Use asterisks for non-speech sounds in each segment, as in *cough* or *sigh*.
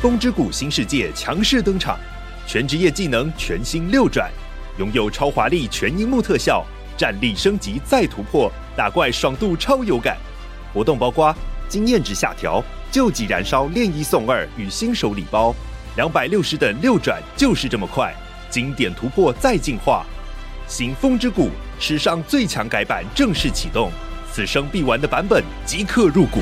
风之谷新世界强势登场。全职业技能全新六转，拥有超华丽全荧幕特效，战力升级再突破，打怪爽度超有感。活动包括经验值下调、救急燃烧练一送二与新手礼包，两百六十等六转就是这么快，经典突破再进化。新风之谷史上最强改版正式启动，此生必玩的版本即刻入股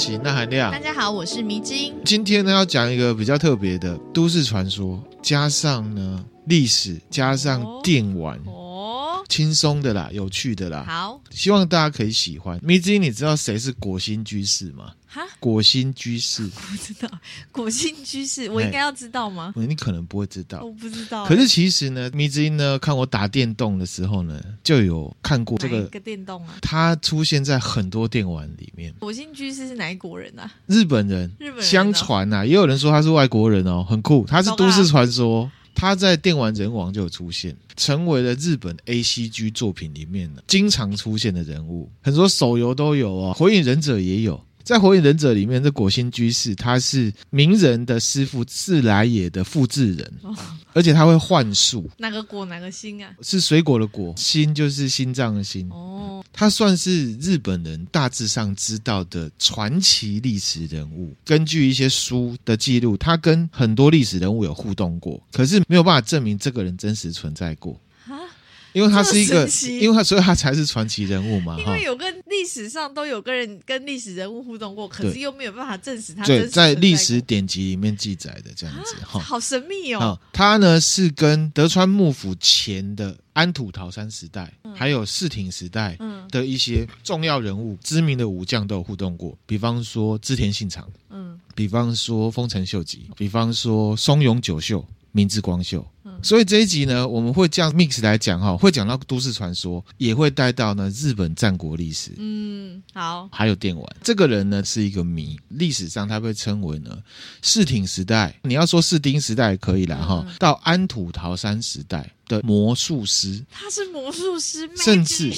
谷。那含量，大家好，我是迷津。今天呢，要讲一个比较特别的都市传说，加上呢历史，加上电玩。哦轻松的啦，有趣的啦。好，希望大家可以喜欢。迷之音，你知道谁是果心居士吗？哈，果心居士，*laughs* 不知道。果心居士，我应该要知道吗？你可能不会知道，我不知道。可是其实呢，迷之音呢，看我打电动的时候呢，就有看过这个，个电动啊。它出现在很多电玩里面。果心居士是哪一国人啊？日本人。日本人。相传啊，也有人说他是外国人哦，很酷。他是都市传说。他在电玩人王就有出现，成为了日本 ACG 作品里面呢经常出现的人物，很多手游都有哦，火影忍者也有。在火影忍者里面，这果心居士他是鸣人的师傅自来也的复制人，哦、*laughs* 而且他会幻术。哪个果哪个心啊？是水果的果，心就是心脏的心。哦，他算是日本人大致上知道的传奇历史人物。根据一些书的记录，他跟很多历史人物有互动过，可是没有办法证明这个人真实存在过。因为他是一个，因为他所以他才是传奇人物嘛。因为有跟历史上都有个人跟历史人物互动过，可是又没有办法证实他对在历史典籍里面记载的这样子哈，好神秘哦。他呢是跟德川幕府前的安土桃山时代，还有室町时代的一些重要人物、知名的武将都有互动过，比方说织田信长，嗯，比方说丰臣秀吉，比方说松永久秀、明治光秀。所以这一集呢，我们会这样 mix 来讲哈，会讲到都市传说，也会带到呢日本战国历史，嗯，好，还有电玩。这个人呢是一个谜，历史上他被称为呢室町时代，你要说室町时代也可以啦哈，嗯、到安土桃山时代的魔术师，他是魔术师，甚至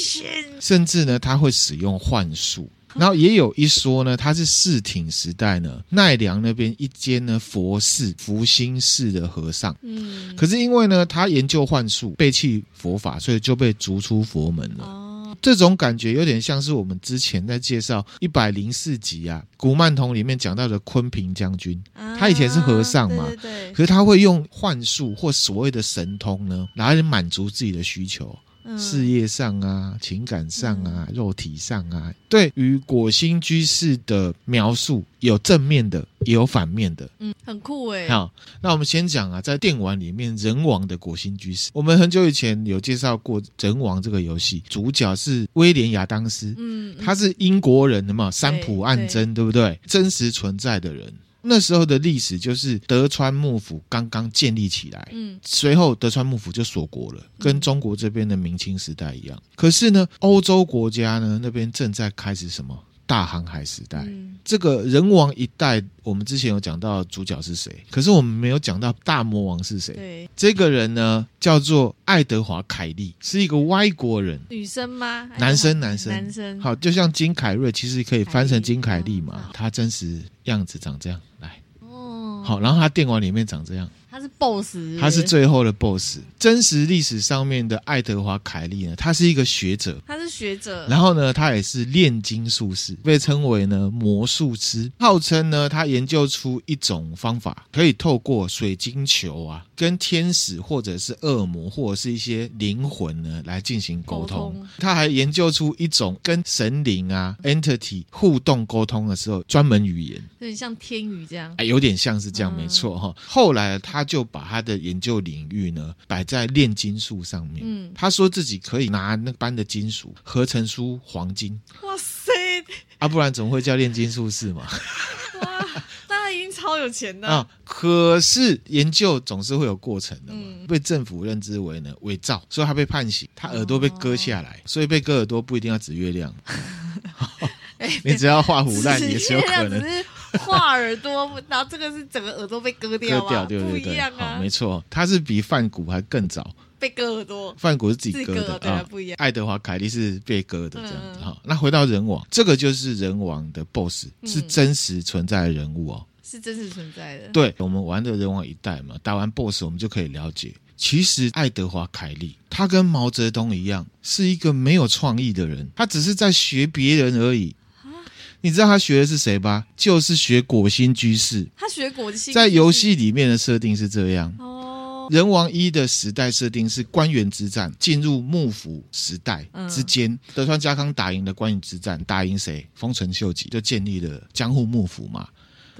甚至呢他会使用幻术。然后也有一说呢，他是室町时代呢奈良那边一间呢佛寺福兴寺的和尚。嗯，可是因为呢他研究幻术，背弃佛法，所以就被逐出佛门了。哦，这种感觉有点像是我们之前在介绍一百零四集啊《古曼童》里面讲到的坤平将军，他以前是和尚嘛，对对，可是他会用幻术或所谓的神通呢来满足自己的需求。事业上啊，情感上啊，嗯、肉体上啊，对于果心居士的描述有正面的，也有反面的，嗯，很酷诶。好，那我们先讲啊，在电玩里面，人王的果心居士，我们很久以前有介绍过人王这个游戏，主角是威廉亚当斯，嗯，他是英国人的嘛，三浦岸真，对，对不对？真实存在的人。那时候的历史就是德川幕府刚刚建立起来，嗯，随后德川幕府就锁国了，跟中国这边的明清时代一样。可是呢，欧洲国家呢那边正在开始什么大航海时代。这个人王一代，我们之前有讲到主角是谁，可是我们没有讲到大魔王是谁。对，这个人呢叫做爱德华凯利，是一个外国人，女生吗？男生，男生，男生。好，就像金凯瑞，其实可以翻成金凯利嘛，他真实样子长这样。来，哦好，然后他电玩里面长这样，他是 boss，是是？他是最后的 boss。真实历史上面的爱德华凯利呢，他是一个学者，他是是学者。然后呢，他也是炼金术士，被称为呢魔术师，号称呢他研究出一种方法，可以透过水晶球啊，跟天使或者是恶魔或者是一些灵魂呢来进行沟通。他还研究出一种跟神灵啊 entity 互动沟通的时候专门语言，有点像天语这样。哎，有点像是这样，嗯、没错哈。后来他就把他的研究领域呢摆在炼金术上面。嗯，他说自己可以拿那般的金属合成出黄金。哇塞！啊，不然怎么会叫炼金术士嘛？有钱的啊！可是研究总是会有过程的嘛，嗯、被政府认知为呢伪造，所以他被判刑，他耳朵被割下来，哦、所以被割耳朵不一定要指月亮，*laughs* 你只要画虎烂也是有可能。画耳朵，然后这个是整个耳朵被割掉，割掉对对对，不一样啊，没错，他是比梵谷还更早被割耳朵，梵谷是自己割的割啊，不一样。爱德华凯利是被割的这样子哈。嗯、那回到人王，这个就是人王的 BOSS，是真实存在的人物哦，是真实存在的。对，我们玩的人王一代嘛，打完 BOSS 我们就可以了解，其实爱德华凯利他跟毛泽东一样，是一个没有创意的人，他只是在学别人而已。你知道他学的是谁吧？就是学果心居士。他学果心，在游戏里面的设定是这样。哦，人王一的时代设定是关原之战，进入幕府时代之间，嗯、德川家康打赢了关原之战，打赢谁？丰臣秀吉就建立了江户幕府嘛。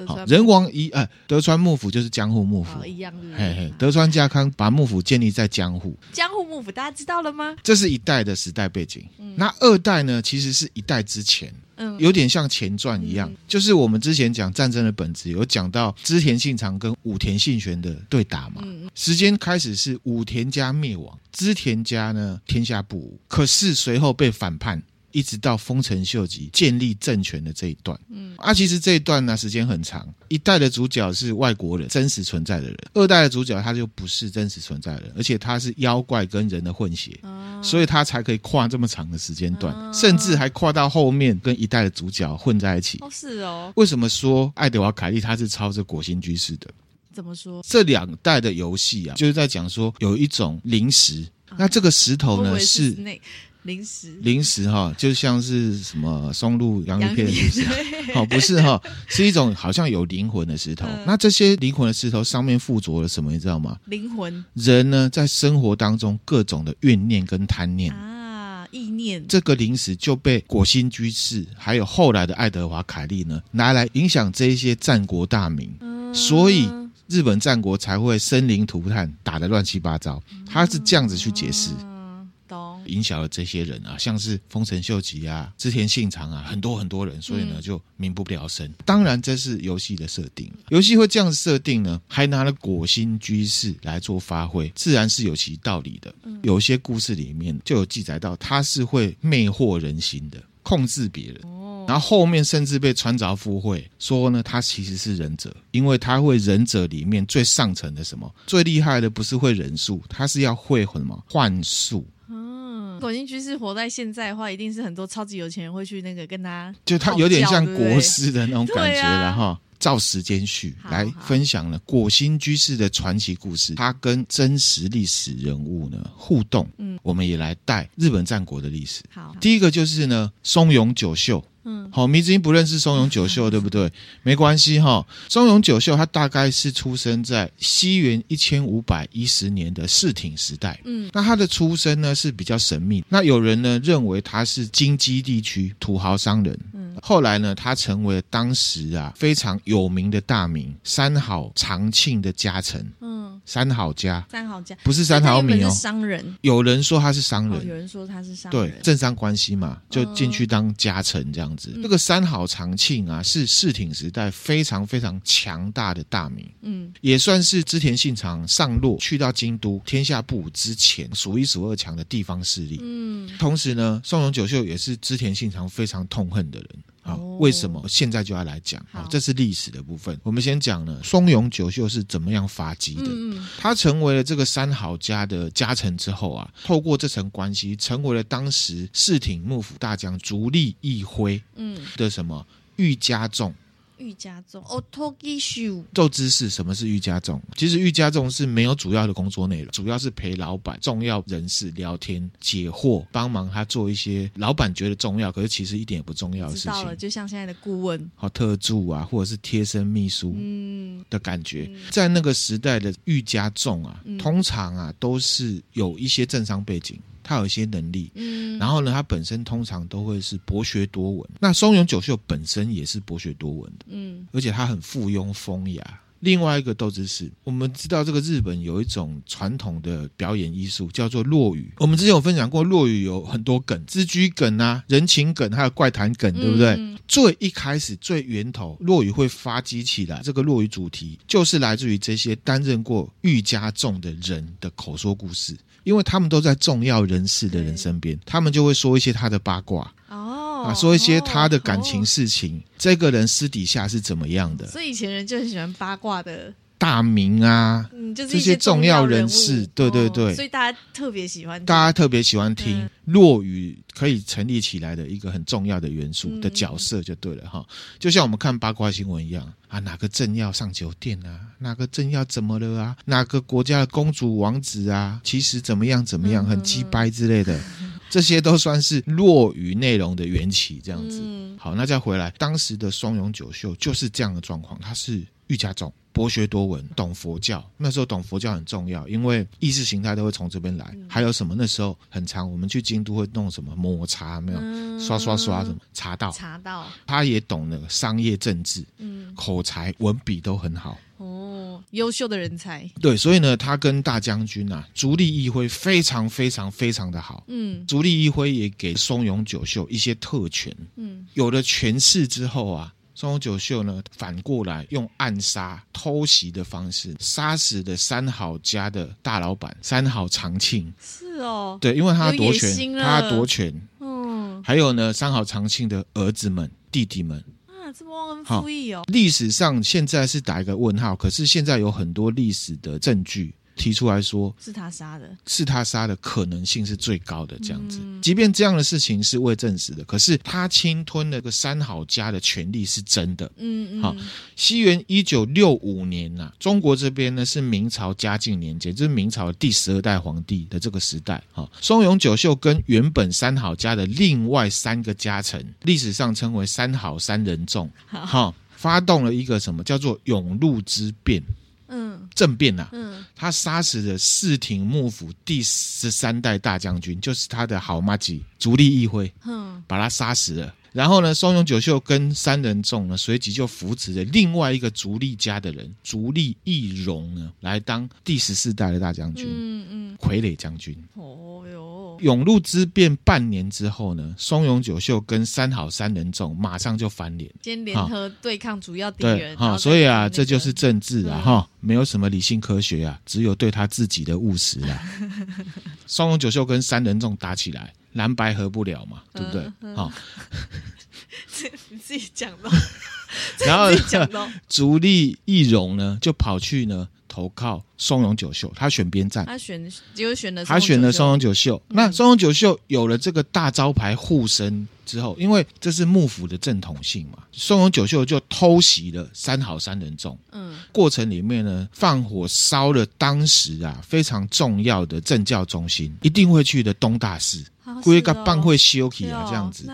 好，仁王一，呃，德川幕府就是江户幕府，哦、一样嘿嘿，德川家康把幕府建立在江户。江户幕府大家知道了吗？这是一代的时代背景。嗯、那二代呢？其实是一代之前。有点像前传一样，嗯、就是我们之前讲战争的本质，有讲到织田信长跟武田信玄的对打嘛。嗯、时间开始是武田家灭亡，织田家呢天下不武，可是随后被反叛。一直到丰臣秀吉建立政权的这一段，嗯，啊，其实这一段呢时间很长。一代的主角是外国人，真实存在的人；二代的主角他就不是真实存在的人，而且他是妖怪跟人的混血，哦、所以他才可以跨这么长的时间段，哦、甚至还跨到后面跟一代的主角混在一起。哦，是哦。为什么说爱德华凯利他是抄着果心居士的？怎么说？这两代的游戏啊，就是在讲说有一种灵石，啊、那这个石头呢是。零食，零食哈，就像是什么松露洋芋片好 *laughs* 不是哈，是一种好像有灵魂的石头。嗯、那这些灵魂的石头上面附着了什么？你知道吗？灵魂。人呢，在生活当中各种的怨念跟贪念啊，意念。这个零食就被果心居士还有后来的爱德华凯利呢拿来影响这一些战国大名，嗯、所以日本战国才会生灵涂炭，打得乱七八糟。他是这样子去解释。影响了这些人啊，像是丰臣秀吉啊、织田信长啊，很多很多人，所以呢就民不聊生。当然，这是游戏的设定，游戏会这样设定呢，还拿了果心居士来做发挥，自然是有其道理的。有些故事里面就有记载到，他是会魅惑人心的，控制别人。然后后面甚至被穿凿附会，说呢他其实是忍者，因为他会忍者里面最上层的什么最厉害的，不是会忍术，他是要会什么幻术。果心居士活在现在的话，一定是很多超级有钱人会去那个跟他，就他有点像国师的那种感觉了哈。照时间序来分享了果心居士的传奇故事，他跟真实历史人物呢互动。嗯，我们也来带日本战国的历史。好，第一个就是呢松永久秀。嗯，好，迷之音不认识松永久秀，*laughs* 对不对？没关系哈。松永久秀他大概是出生在西元一千五百一十年的室町时代。嗯，那他的出生呢是比较神秘。那有人呢认为他是京畿地区土豪商人。嗯，后来呢他成为当时啊非常有名的大名三好长庆的家臣。嗯，三好家，三好家不是三好米哦，商人。有人说他是商人，哦、有人说他是商人，对，政商关系嘛，就进去当家臣这样。这个三好长庆啊，是室町时代非常非常强大的大名，嗯，也算是织田信长上洛去到京都天下布武之前数一数二强的地方势力，嗯，同时呢，松永久秀也是织田信长非常痛恨的人。好，为什么现在就要来讲？好，这是历史的部分。我们先讲呢，松永久秀是怎么样发迹的？嗯，他成为了这个三好家的家臣之后啊，透过这层关系，成为了当时室町幕府大将足利义辉嗯的什么御家众。御家众，otogishu。宙知识什么是御家众？其实御家众是没有主要的工作内容，主要是陪老板、重要人士聊天、解惑，帮忙他做一些老板觉得重要，可是其实一点也不重要的事情。知道了，就像现在的顾问，好特助啊，或者是贴身秘书，嗯的感觉。嗯、在那个时代的御家众啊，嗯、通常啊都是有一些政商背景。他有一些能力，嗯，然后呢，他本身通常都会是博学多闻。那松永久秀本身也是博学多闻的，嗯，而且他很附庸风雅。另外一个豆知识，我们知道这个日本有一种传统的表演艺术叫做落语。我们之前有分享过，落语有很多梗，之居梗啊、人情梗，还有怪谈梗，对不对？嗯、最一开始、最源头，落语会发迹起来，这个落语主题就是来自于这些担任过御家众的人的口说故事。因为他们都在重要人士的人身边，他们就会说一些他的八卦哦，啊，说一些他的感情事情，哦、这个人私底下是怎么样的。所以以前人就很喜欢八卦的大名啊，嗯，就是这些重要人士，对对对，所以大家特别喜欢，大家特别喜欢听落语可以成立起来的一个很重要的元素的角色就对了哈，就像我们看八卦新闻一样。啊，哪个政要上酒店啊？哪个政要怎么了啊？哪个国家的公主王子啊？其实怎么样怎么样，很鸡掰之类的，这些都算是落语内容的缘起。这样子，好，那再回来，当时的松永九秀就是这样的状况，他是御家众。博学多闻，懂佛教。那时候懂佛教很重要，因为意识形态都会从这边来。嗯、还有什么？那时候很长，我们去京都会弄什么抹茶，没有？嗯、刷刷刷什么茶道？茶道。他也懂那个商业政治，嗯，口才文笔都很好。哦，优秀的人才。对，所以呢，他跟大将军啊，足利义辉非常非常非常的好。嗯，足利义辉也给松永久秀一些特权。嗯，有了权势之后啊。松永久秀呢，反过来用暗杀、偷袭的方式杀死了三好家的大老板三好长庆。是哦，对，因为他夺权，他夺权。嗯，还有呢，三好长庆的儿子们、弟弟们啊，这么忘恩负义哦。历史上现在是打一个问号，可是现在有很多历史的证据。提出来说是他杀的，是他杀的可能性是最高的。这样子，嗯、即便这样的事情是未证实的，可是他侵吞了个三好家的权利是真的。嗯嗯。好，西元一九六五年呐、啊，中国这边呢是明朝嘉靖年间，就是明朝第十二代皇帝的这个时代。好，松永久秀跟原本三好家的另外三个家臣，历史上称为三好三人众，好，发动了一个什么叫做永禄之变。嗯，政变呐、啊，嗯，他杀死了室町幕府第十三代大将军，就是他的好妈吉足利义辉，嗯，把他杀死了。然后呢，松永久秀跟三人众呢，随即就扶持了另外一个足利家的人足利义荣呢，来当第十四代的大将军，嗯嗯，傀儡将军。哦哟。永禄之变半年之后呢，松永久秀跟三好三人众马上就翻脸，先联合对抗主要敌人。哈，所以啊，这就是政治啊，哈、嗯，没有什么理性科学啊，只有对他自己的务实啊。*laughs* 松永久秀跟三人众打起来，蓝白合不了嘛，对不对？哈，你 *laughs* 自己讲的。*laughs* 然后足利义荣呢，就跑去呢。投靠松永久秀，他选边站，他选只有选了，他选了松永久秀。嗯、那松永久秀有了这个大招牌护身之后，因为这是幕府的正统性嘛，松永久秀就偷袭了三好三人众。嗯，过程里面呢，放火烧了当时啊非常重要的政教中心，一定会去的东大寺。归个半会修起啊，这样子。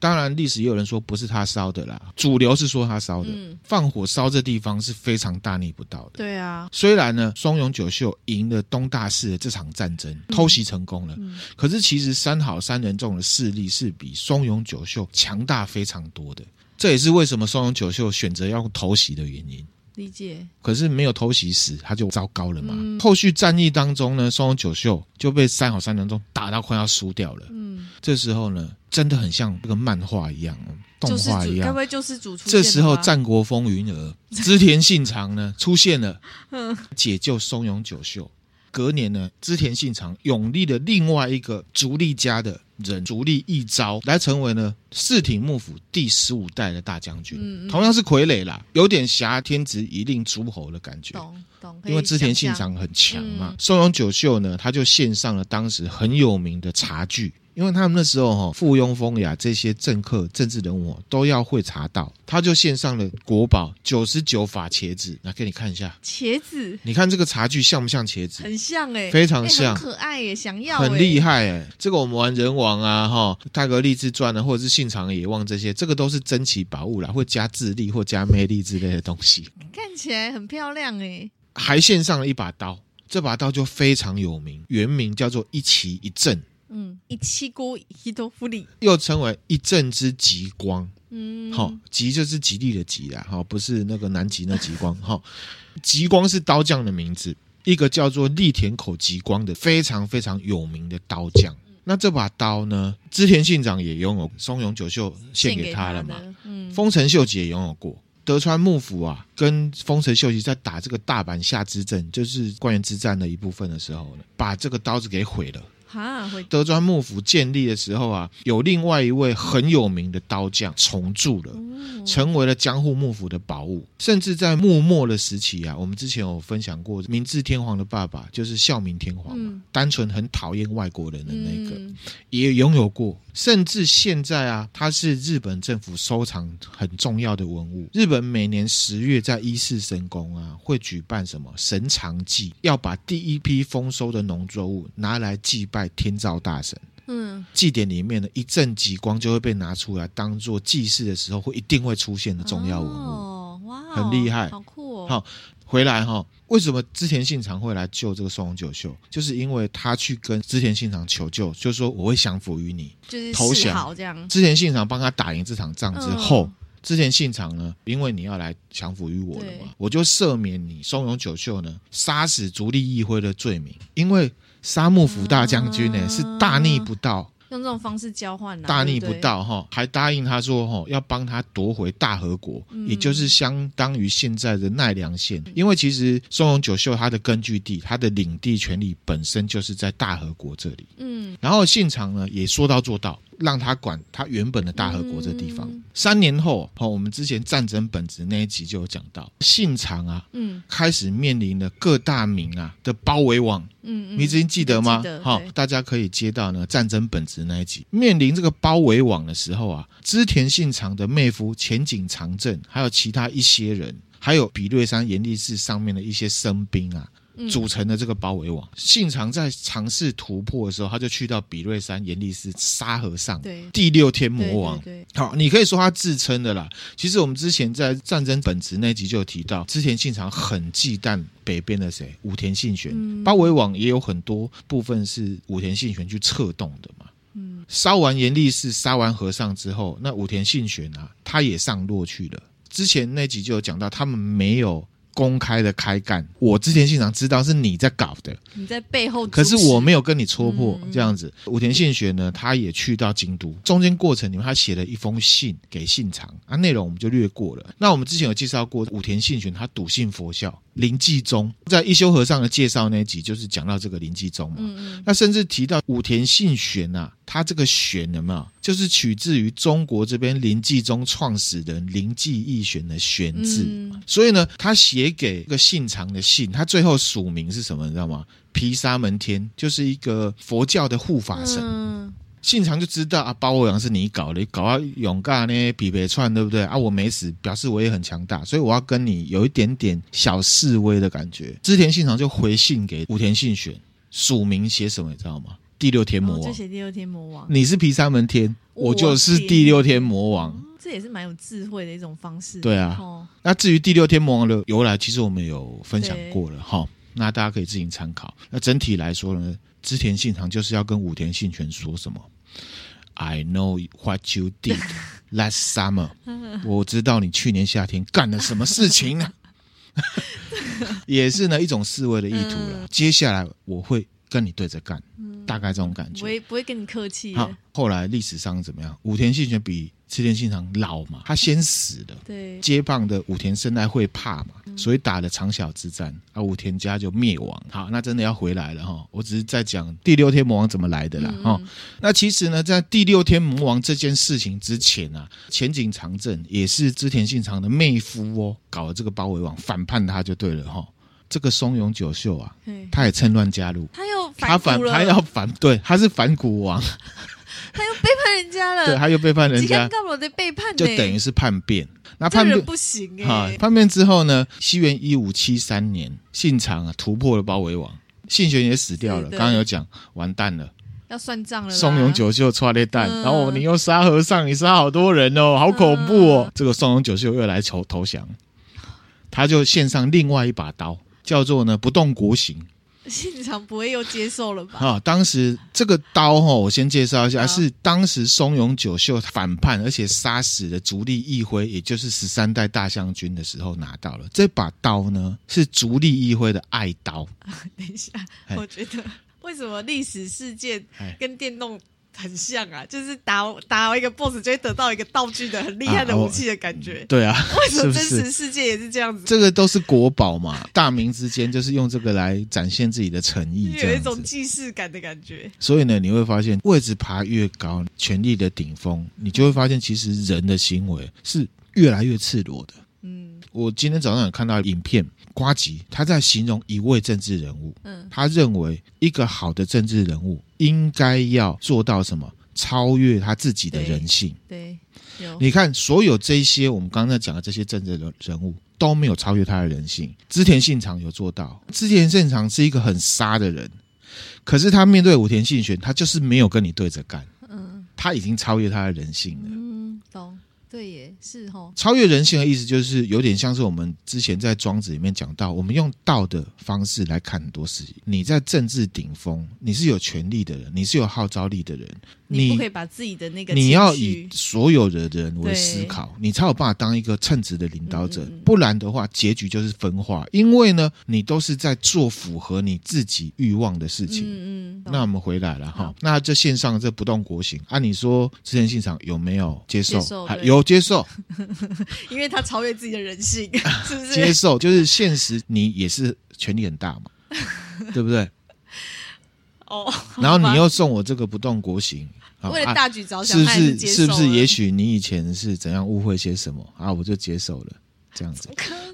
当然，历史也有人说不是他烧的啦，主流是说他烧的。放火烧这地方是非常大逆不道的。对啊，虽然呢，松永久秀赢了东大寺的这场战争，偷袭成功了，可是其实三好三人众的势力是比松永久秀强大非常多的。这也是为什么松永久秀选择要用偷袭的原因。理解，可是没有偷袭时，他就糟糕了嘛。嗯、后续战役当中呢，松永久秀就被三好三郎中打到快要输掉了。嗯，这时候呢，真的很像这个漫画一样，动画一样。该不会救世主出现？这时候战国风云儿织田信长呢出现了，*laughs* 解救松永久秀。隔年呢，织田信长永立了另外一个足利家的人足利义昭来成为呢四町幕府第十五代的大将军，嗯嗯同样是傀儡啦，有点挟天子以令诸侯的感觉。懂懂，因为织田信长很强嘛嗯，松永久秀呢，他就献上了当时很有名的茶具。因为他们那时候哈、哦，附庸风雅这些政客、政治人物、哦、都要会茶道，他就献上了国宝九十九法茄子，来给你看一下。茄子你看这个茶具像不像茄子？很像哎，非常像可爱耶，想要很厉害。害哎！这个我们玩人王啊，哈，泰格立志传啊，或者是信长野望这些，这个都是珍奇宝物啦，会加智力或加魅力之类的东西。看起来很漂亮哎，还献上了一把刀，这把刀就非常有名，原名叫做一旗一正。嗯，一七锅一多夫利，又称为一正之极光，嗯，好、哦，极就是吉利的极啦，哈、哦，不是那个南极那极光，哈、哦，极光是刀匠的名字，一个叫做立田口极光的非常非常有名的刀匠。那这把刀呢，织田信长也拥有，松永久秀献给他了嘛，嗯，丰臣秀吉也拥有过。德川幕府啊，跟丰臣秀吉在打这个大阪下之阵，就是关原之战的一部分的时候呢，把这个刀子给毁了。哈，德川幕府建立的时候啊，有另外一位很有名的刀匠重铸了，成为了江户幕府的宝物。甚至在幕末的时期啊，我们之前有分享过，明治天皇的爸爸就是孝明天皇嘛，嗯单纯很讨厌外国人的那个，嗯也拥有过。甚至现在啊，它是日本政府收藏很重要的文物。日本每年十月在伊势神宫啊，会举办什么神长祭，要把第一批丰收的农作物拿来祭拜天照大神。嗯，祭典里面的一阵极光就会被拿出来当做祭祀的时候会一定会出现的重要文物。哦，哇哦，很厉害好酷哦。好，回来哈，为什么织田信长会来救这个松永久秀？就是因为他去跟织田信长求救，就是说我会降服于你。就是投降这样。织田信长帮他打赢这场仗之后嗯，织田信长呢，因为你要来降服于我了嘛，我就赦免你松永久秀呢杀死足利义辉的罪名，因为沙幕府大将军呢、嗯是大逆不道。用这种方式交换啦，大逆不。道哈，还答应他说哈要帮他夺回大和国，嗯也就是相当于现在的奈良县。因为其实松永久秀他的根据地、他的领地权利本身就是在大和国这里。嗯，然后信长呢也说到做到，让他管他原本的大和国这地方。嗯三年后，哈，我们之前战争本质那一集就有讲到，信长啊嗯开始面临了各大名啊的包围网。嗯嗯，你已经记得吗？好，对大家可以接到呢战争本质那一集，面临这个包围网的时候啊，织田信长的妹夫前井长政，还有其他一些人，还有比略山严立寺上面的一些僧兵啊。嗯组成的这个包围网，信长在尝试突破的时候，他就去到比瑞山严立寺杀和尚，第六天魔王。好，你可以说他自称的啦。其实我们之前在战争本质那集就有提到，织田信长很忌惮北边的谁武田信玄，嗯包围网也有很多部分是武田信玄去策动的嘛。嗯烧完严立寺，杀完和尚之后，那武田信玄啊，他也上洛去了。之前那集就有讲到，他们没有公开的开干。我之前信长知道是你在搞的，你在背后，可是我没有跟你戳破嗯这样子。武田信玄呢，他也去到京都，中间过程里面他写了一封信给信长啊，内容我们就略过了。那我们之前有介绍过武田信玄，他笃信佛教，临济宗在一休和尚的介绍那一集就是讲到这个林继宗嘛。嗯嗯那甚至提到武田信玄啊，他这个玄有没有，就是取自于中国这边林继宗创始人林继义玄的玄字。嗯所以呢，他写给这个信长的信，他最后署名是什么？你知道吗？毗沙门天，就是一个佛教的护法神。嗯信长就知道啊，包围网是你搞的，你搞到勇干呢，匹配串对不对啊？我没死，表示我也很强大，所以我要跟你有一点点小示威的感觉。织田信长就回信给武田信玄，署名写什么？你知道吗？第六天魔哦就王，写第六天魔王，你是皮三门天，我就是第六天魔王。这也是蛮有智慧的一种方式。对啊哦，那至于第六天魔王的由来，其实我们有分享对过了哈，那大家可以自行参考。那整体来说呢，织田信长就是要跟武田信玄说什么？I know what you did last summer。*laughs* 我知道你去年夏天干了什么事情呢、*laughs* 也是呢一种示威的意图了。嗯接下来我会跟你对着干，大概这种感觉。不会不会跟你客气的好，后来历史上怎么样？武田信玄比织田信长老嘛，他先死了。对，接棒的武田胜赖会怕嘛，所以打了长筱之战啊，武田家就灭亡。好，那真的要回来了哈，我只是在讲第六天魔王怎么来的啦哈。那其实呢，在第六天魔王这件事情之前啊，前景长政也是织田信长的妹夫哦，搞了这个包围网，反叛他就对了哈。这个松永久秀啊，他也趁乱加入，他又他反他要反对，他是反骨王。*laughs* 他又背叛人家了，*laughs* 对，他又背叛人家，干嘛的背叛？就等于是叛变。那叛变不行哎、欸。叛变之后呢？西元一五七三年，信长啊突破了包围网，信玄也死掉了。刚刚有讲，完蛋了，要算账了。松永久秀抓了蛋，然后你又杀和尚，你杀好多人哦，好恐怖哦。嗯、这个松永久秀又来投投降，他就献上另外一把刀，叫做呢不动国行。现场不会又接受了吧？啊，当时这个刀哈，我先介绍一下，是当时松永久秀反叛而且杀死了足利义辉，也就是十三代大将军的时候拿到了这把刀呢，是足利义辉的爱刀。*laughs* 等一下，我觉得为什么历史事件跟电动？很像啊，就是打打完一个 boss 就会得到一个道具的很厉害的武器的感觉。啊对啊，*laughs* 为什么真实世界也是这样子？这个都是国宝嘛，大明之间就是用这个来展现自己的诚意，有一种既视感的感觉。所以呢，你会发现位置爬越高，权力的顶峰，你就会发现其实人的行为是越来越赤裸的。嗯，我今天早上有看到影片。呱吉他在形容一位政治人物，嗯，他认为一个好的政治人物应该要做到什么？超越他自己的人性。对，对，你看，所有这些我们刚才讲的这些政治人人物都没有超越他的人性。织田信长有做到，织田信长是一个很杀的人，可是他面对武田信玄，他就是没有跟你对着干，嗯，他已经超越他的人性了，嗯，懂。对，耶是哦。超越人性的意思就是有点像是我们之前在庄子里面讲到，我们用道的方式来看很多事情。你在政治顶峰，你是有权力的人，你是有号召力的人，你不可以把自己的那个，你要以所有的人为思考，你才有办法当一个称职的领导者。不然的话，结局就是分化。因为呢，你都是在做符合你自己欲望的事情。嗯嗯。那我们回来了哈，那这线上这不动国行，按你说之前现场有没有接受？有。接受，*laughs* 因为他超越自己的人性，*laughs* 是不是？接受就是现实，你也是权力很大嘛，*laughs* 对不对？哦，然后你又送我这个不动国行，为了大局着想，是不是？是不是？也许你以前是怎样误会些什么啊？我就接受了，这样子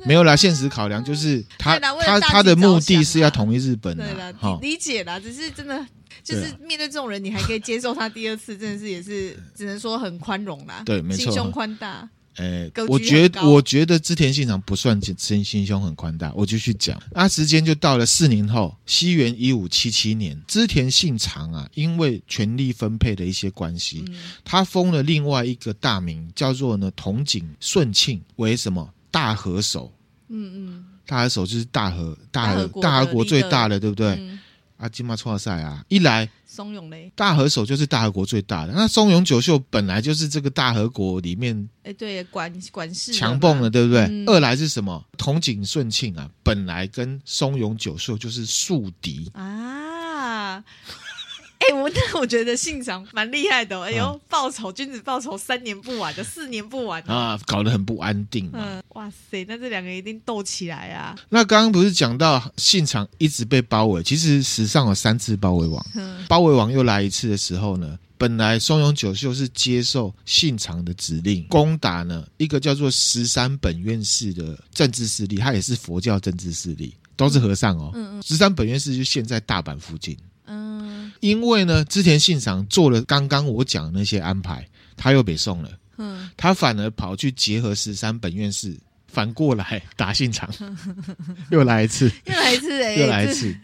没有啦。现实考量就是他他他的目的是要统一日本的，好理解啦。只是真的。就是面对这种人，你还可以接受他第二次，真的是也是 *laughs* 只能说很宽容啦。对，没错，心胸宽大。诶，我觉得我觉得织田信长不算心心胸很宽大。我就去讲，那时间就到了四年后，西元一五七七年，织田信长啊，因为权力分配的一些关系，嗯、他封了另外一个大名，叫做呢筒井顺庆为什么大和守？嗯嗯，大和守就是大和大和大和国最大的，对不对？嗯啊，金马错赛啊！一来松永嘞，大和守就是大和国最大的。那松永久秀本来就是这个大和国里面，哎，对，管管事强蹦的，对不对？嗯、二来是什么？同井顺庆啊，本来跟松永久秀就是宿敌啊。哎、欸，我 *laughs* 那我觉得信长蛮厉害的，哦，哎呦，报仇，君子报仇三年不晚的，四年不晚啊，搞得很不安定嘛。嗯，哇塞，那这两个一定斗起来啊！那刚刚不是讲到信长一直被包围，其实史上有三次包围王，嗯、包围王又来一次的时候呢，本来松永久秀是接受信长的指令攻打呢一个叫做十三本院寺的政治势力，他也是佛教政治势力，都是和尚哦。嗯嗯，十三本院寺就现在大阪附近。嗯，因为呢，织田信长做了刚刚我讲的那些安排，他又被送了。嗯，他反而跑去结合十三本愿寺，反过来打信长，*laughs* 又来一次，又来一次，哎，又来一次，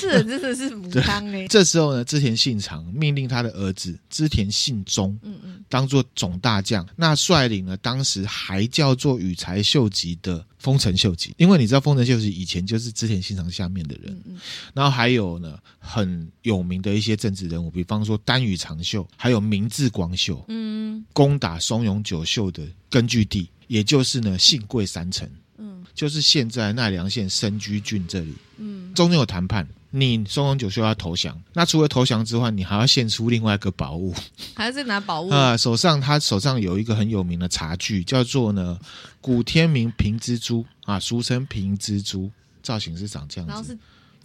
这人真的是母汤哎。这时候呢，织田信长命令他的儿子织田信忠，嗯嗯，当做总大将，那率领了当时还叫做羽柴秀吉的。丰臣秀吉，因为你知道丰臣秀吉以前就是织田信长下面的人，嗯嗯，然后还有呢很有名的一些政治人物，比方说丹羽长秀，还有明智光秀，嗯，攻打松永久秀的根据地，也就是呢信贵三城，嗯，就是现在奈良县深居郡这里，嗯，中间有谈判。你松永久秀要投降，那除了投降之外，你还要献出另外一个宝物，*laughs* 还要再拿宝物啊？手上他手上有一个很有名的茶具，叫做呢古天明平蜘蛛啊，俗称平蜘蛛，造型是长这样子，然后是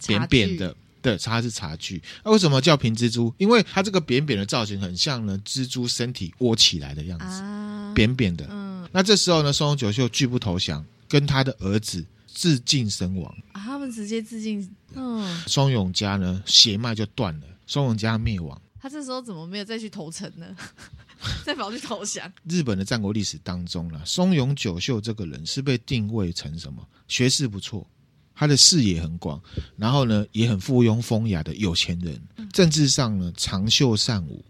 扁扁的。对，它是茶具。那、啊、为什么叫平蜘蛛？因为它这个扁扁的造型很像呢蜘蛛身体窝起来的样子，啊、扁扁的。嗯。那这时候呢，松永久秀拒不投降，跟他的儿子自尽身亡。啊，他们直接自尽。嗯。松永家呢血脉就断了，松永家灭亡。他这时候怎么没有再去投诚呢？*laughs* 再跑去投降？日本的战国历史当中呢，松永久秀这个人是被定位成什么？学识不错。他的视野很广，然后呢也很附庸风雅的有钱人，政治上呢长袖善舞，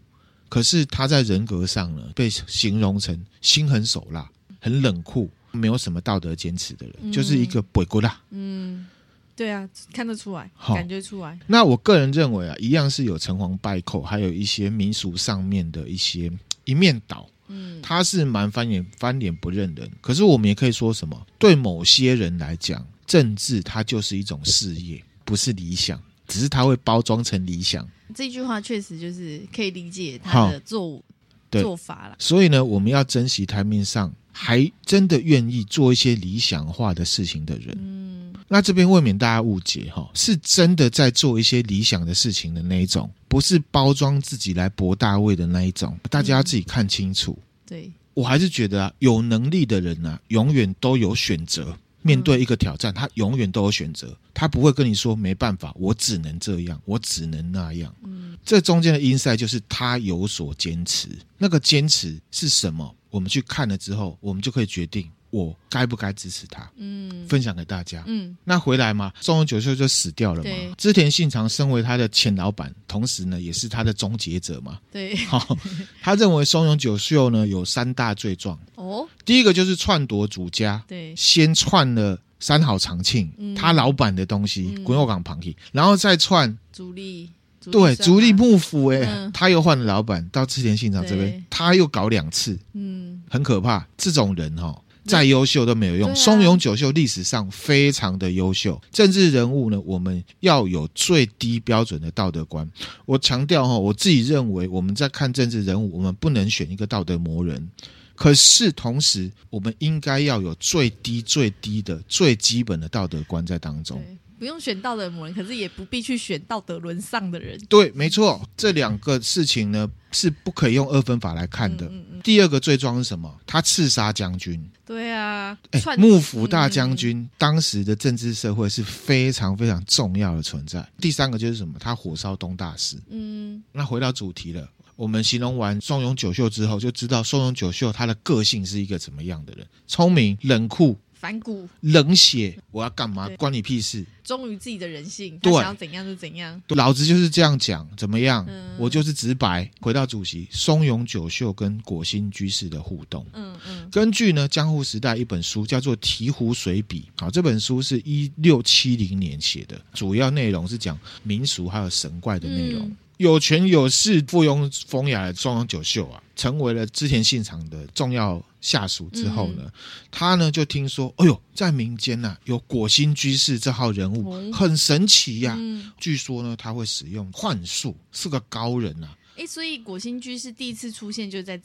可是他在人格上呢被形容成心狠手辣、很冷酷、没有什么道德坚持的人，嗯、就是一个鬼骨啦。嗯，对啊，看得出来，感觉出来。那我个人认为啊，一样是有成王败寇，还有一些民俗上面的一些一面倒。嗯，他是蛮翻脸翻脸不认人，可是我们也可以说什么？对某些人来讲。政治它就是一种事业，不是理想，只是他会包装成理想。这句话确实就是可以理解他的做做法了。所以呢，我们要珍惜台面上还真的愿意做一些理想化的事情的人。嗯，那这边未免大家误解哈，是真的在做一些理想的事情的那一种，不是包装自己来博大位的那一种。大家要自己看清楚。嗯、对，我还是觉得啊，有能力的人啊，永远都有选择。面对一个挑战，他永远都有选择，他不会跟你说没办法，我只能这样，我只能那样。嗯，这中间的因赛就是他有所坚持，那个坚持是什么？我们去看了之后，我们就可以决定。我该不该支持他？嗯，分享给大家。嗯，那回来嘛，松永久秀就死掉了嘛。对，织田信长身为他的前老板，同时呢也是他的终结者嘛。对，好，他认为松永久秀呢有三大罪状。哦，第一个就是篡夺主家，对，先篡了三好长庆，嗯、他老板的东西，滚后港旁然后再篡足利，对，足利幕府，哎，嗯、他又换了老板，到织田信长这边，他又搞两次，嗯，很可怕。这种人哈。再优秀都没有用。松永久秀历史上非常的优秀，政治人物呢，我们要有最低标准的道德观。我强调哈，我自己认为我们在看政治人物，我们不能选一个道德魔人，可是同时我们应该要有最低最低的最基本的道德观在当中。不用选道德魔人，可是也不必去选道德沦丧的人。对，没错，这两个事情呢是不可以用二分法来看的。嗯嗯嗯，第二个罪状是什么？他刺杀将军。对啊，哎，幕府大将军、嗯、当时的政治社会是非常非常重要的存在。第三个就是什么？他火烧东大寺。嗯，那回到主题了，我们形容完松永久秀之后，就知道松永久秀他的个性是一个怎么样的人？聪明、冷酷。反骨、冷血，我要干嘛？对关你屁事！忠于自己的人性，他想要怎样就怎样。老子就是这样讲，怎么样？嗯、我就是直白。回到主席松永久秀跟果心居士的互动。嗯嗯。嗯根据呢江户时代一本书叫做《醍醐随笔》，好，这本书是一六七零年写的，主要内容是讲民俗还有神怪的内容。嗯有权有势、附庸风雅的松永久秀啊，成为了织田信长的重要下属之后呢，嗯、他呢就听说，哎呦，在民间呐、啊、有果心居士这号人物，哦、很神奇呀、啊。嗯、据说呢，他会使用幻术，是个高人呐、啊。哎，所以果心居士第一次出现就在。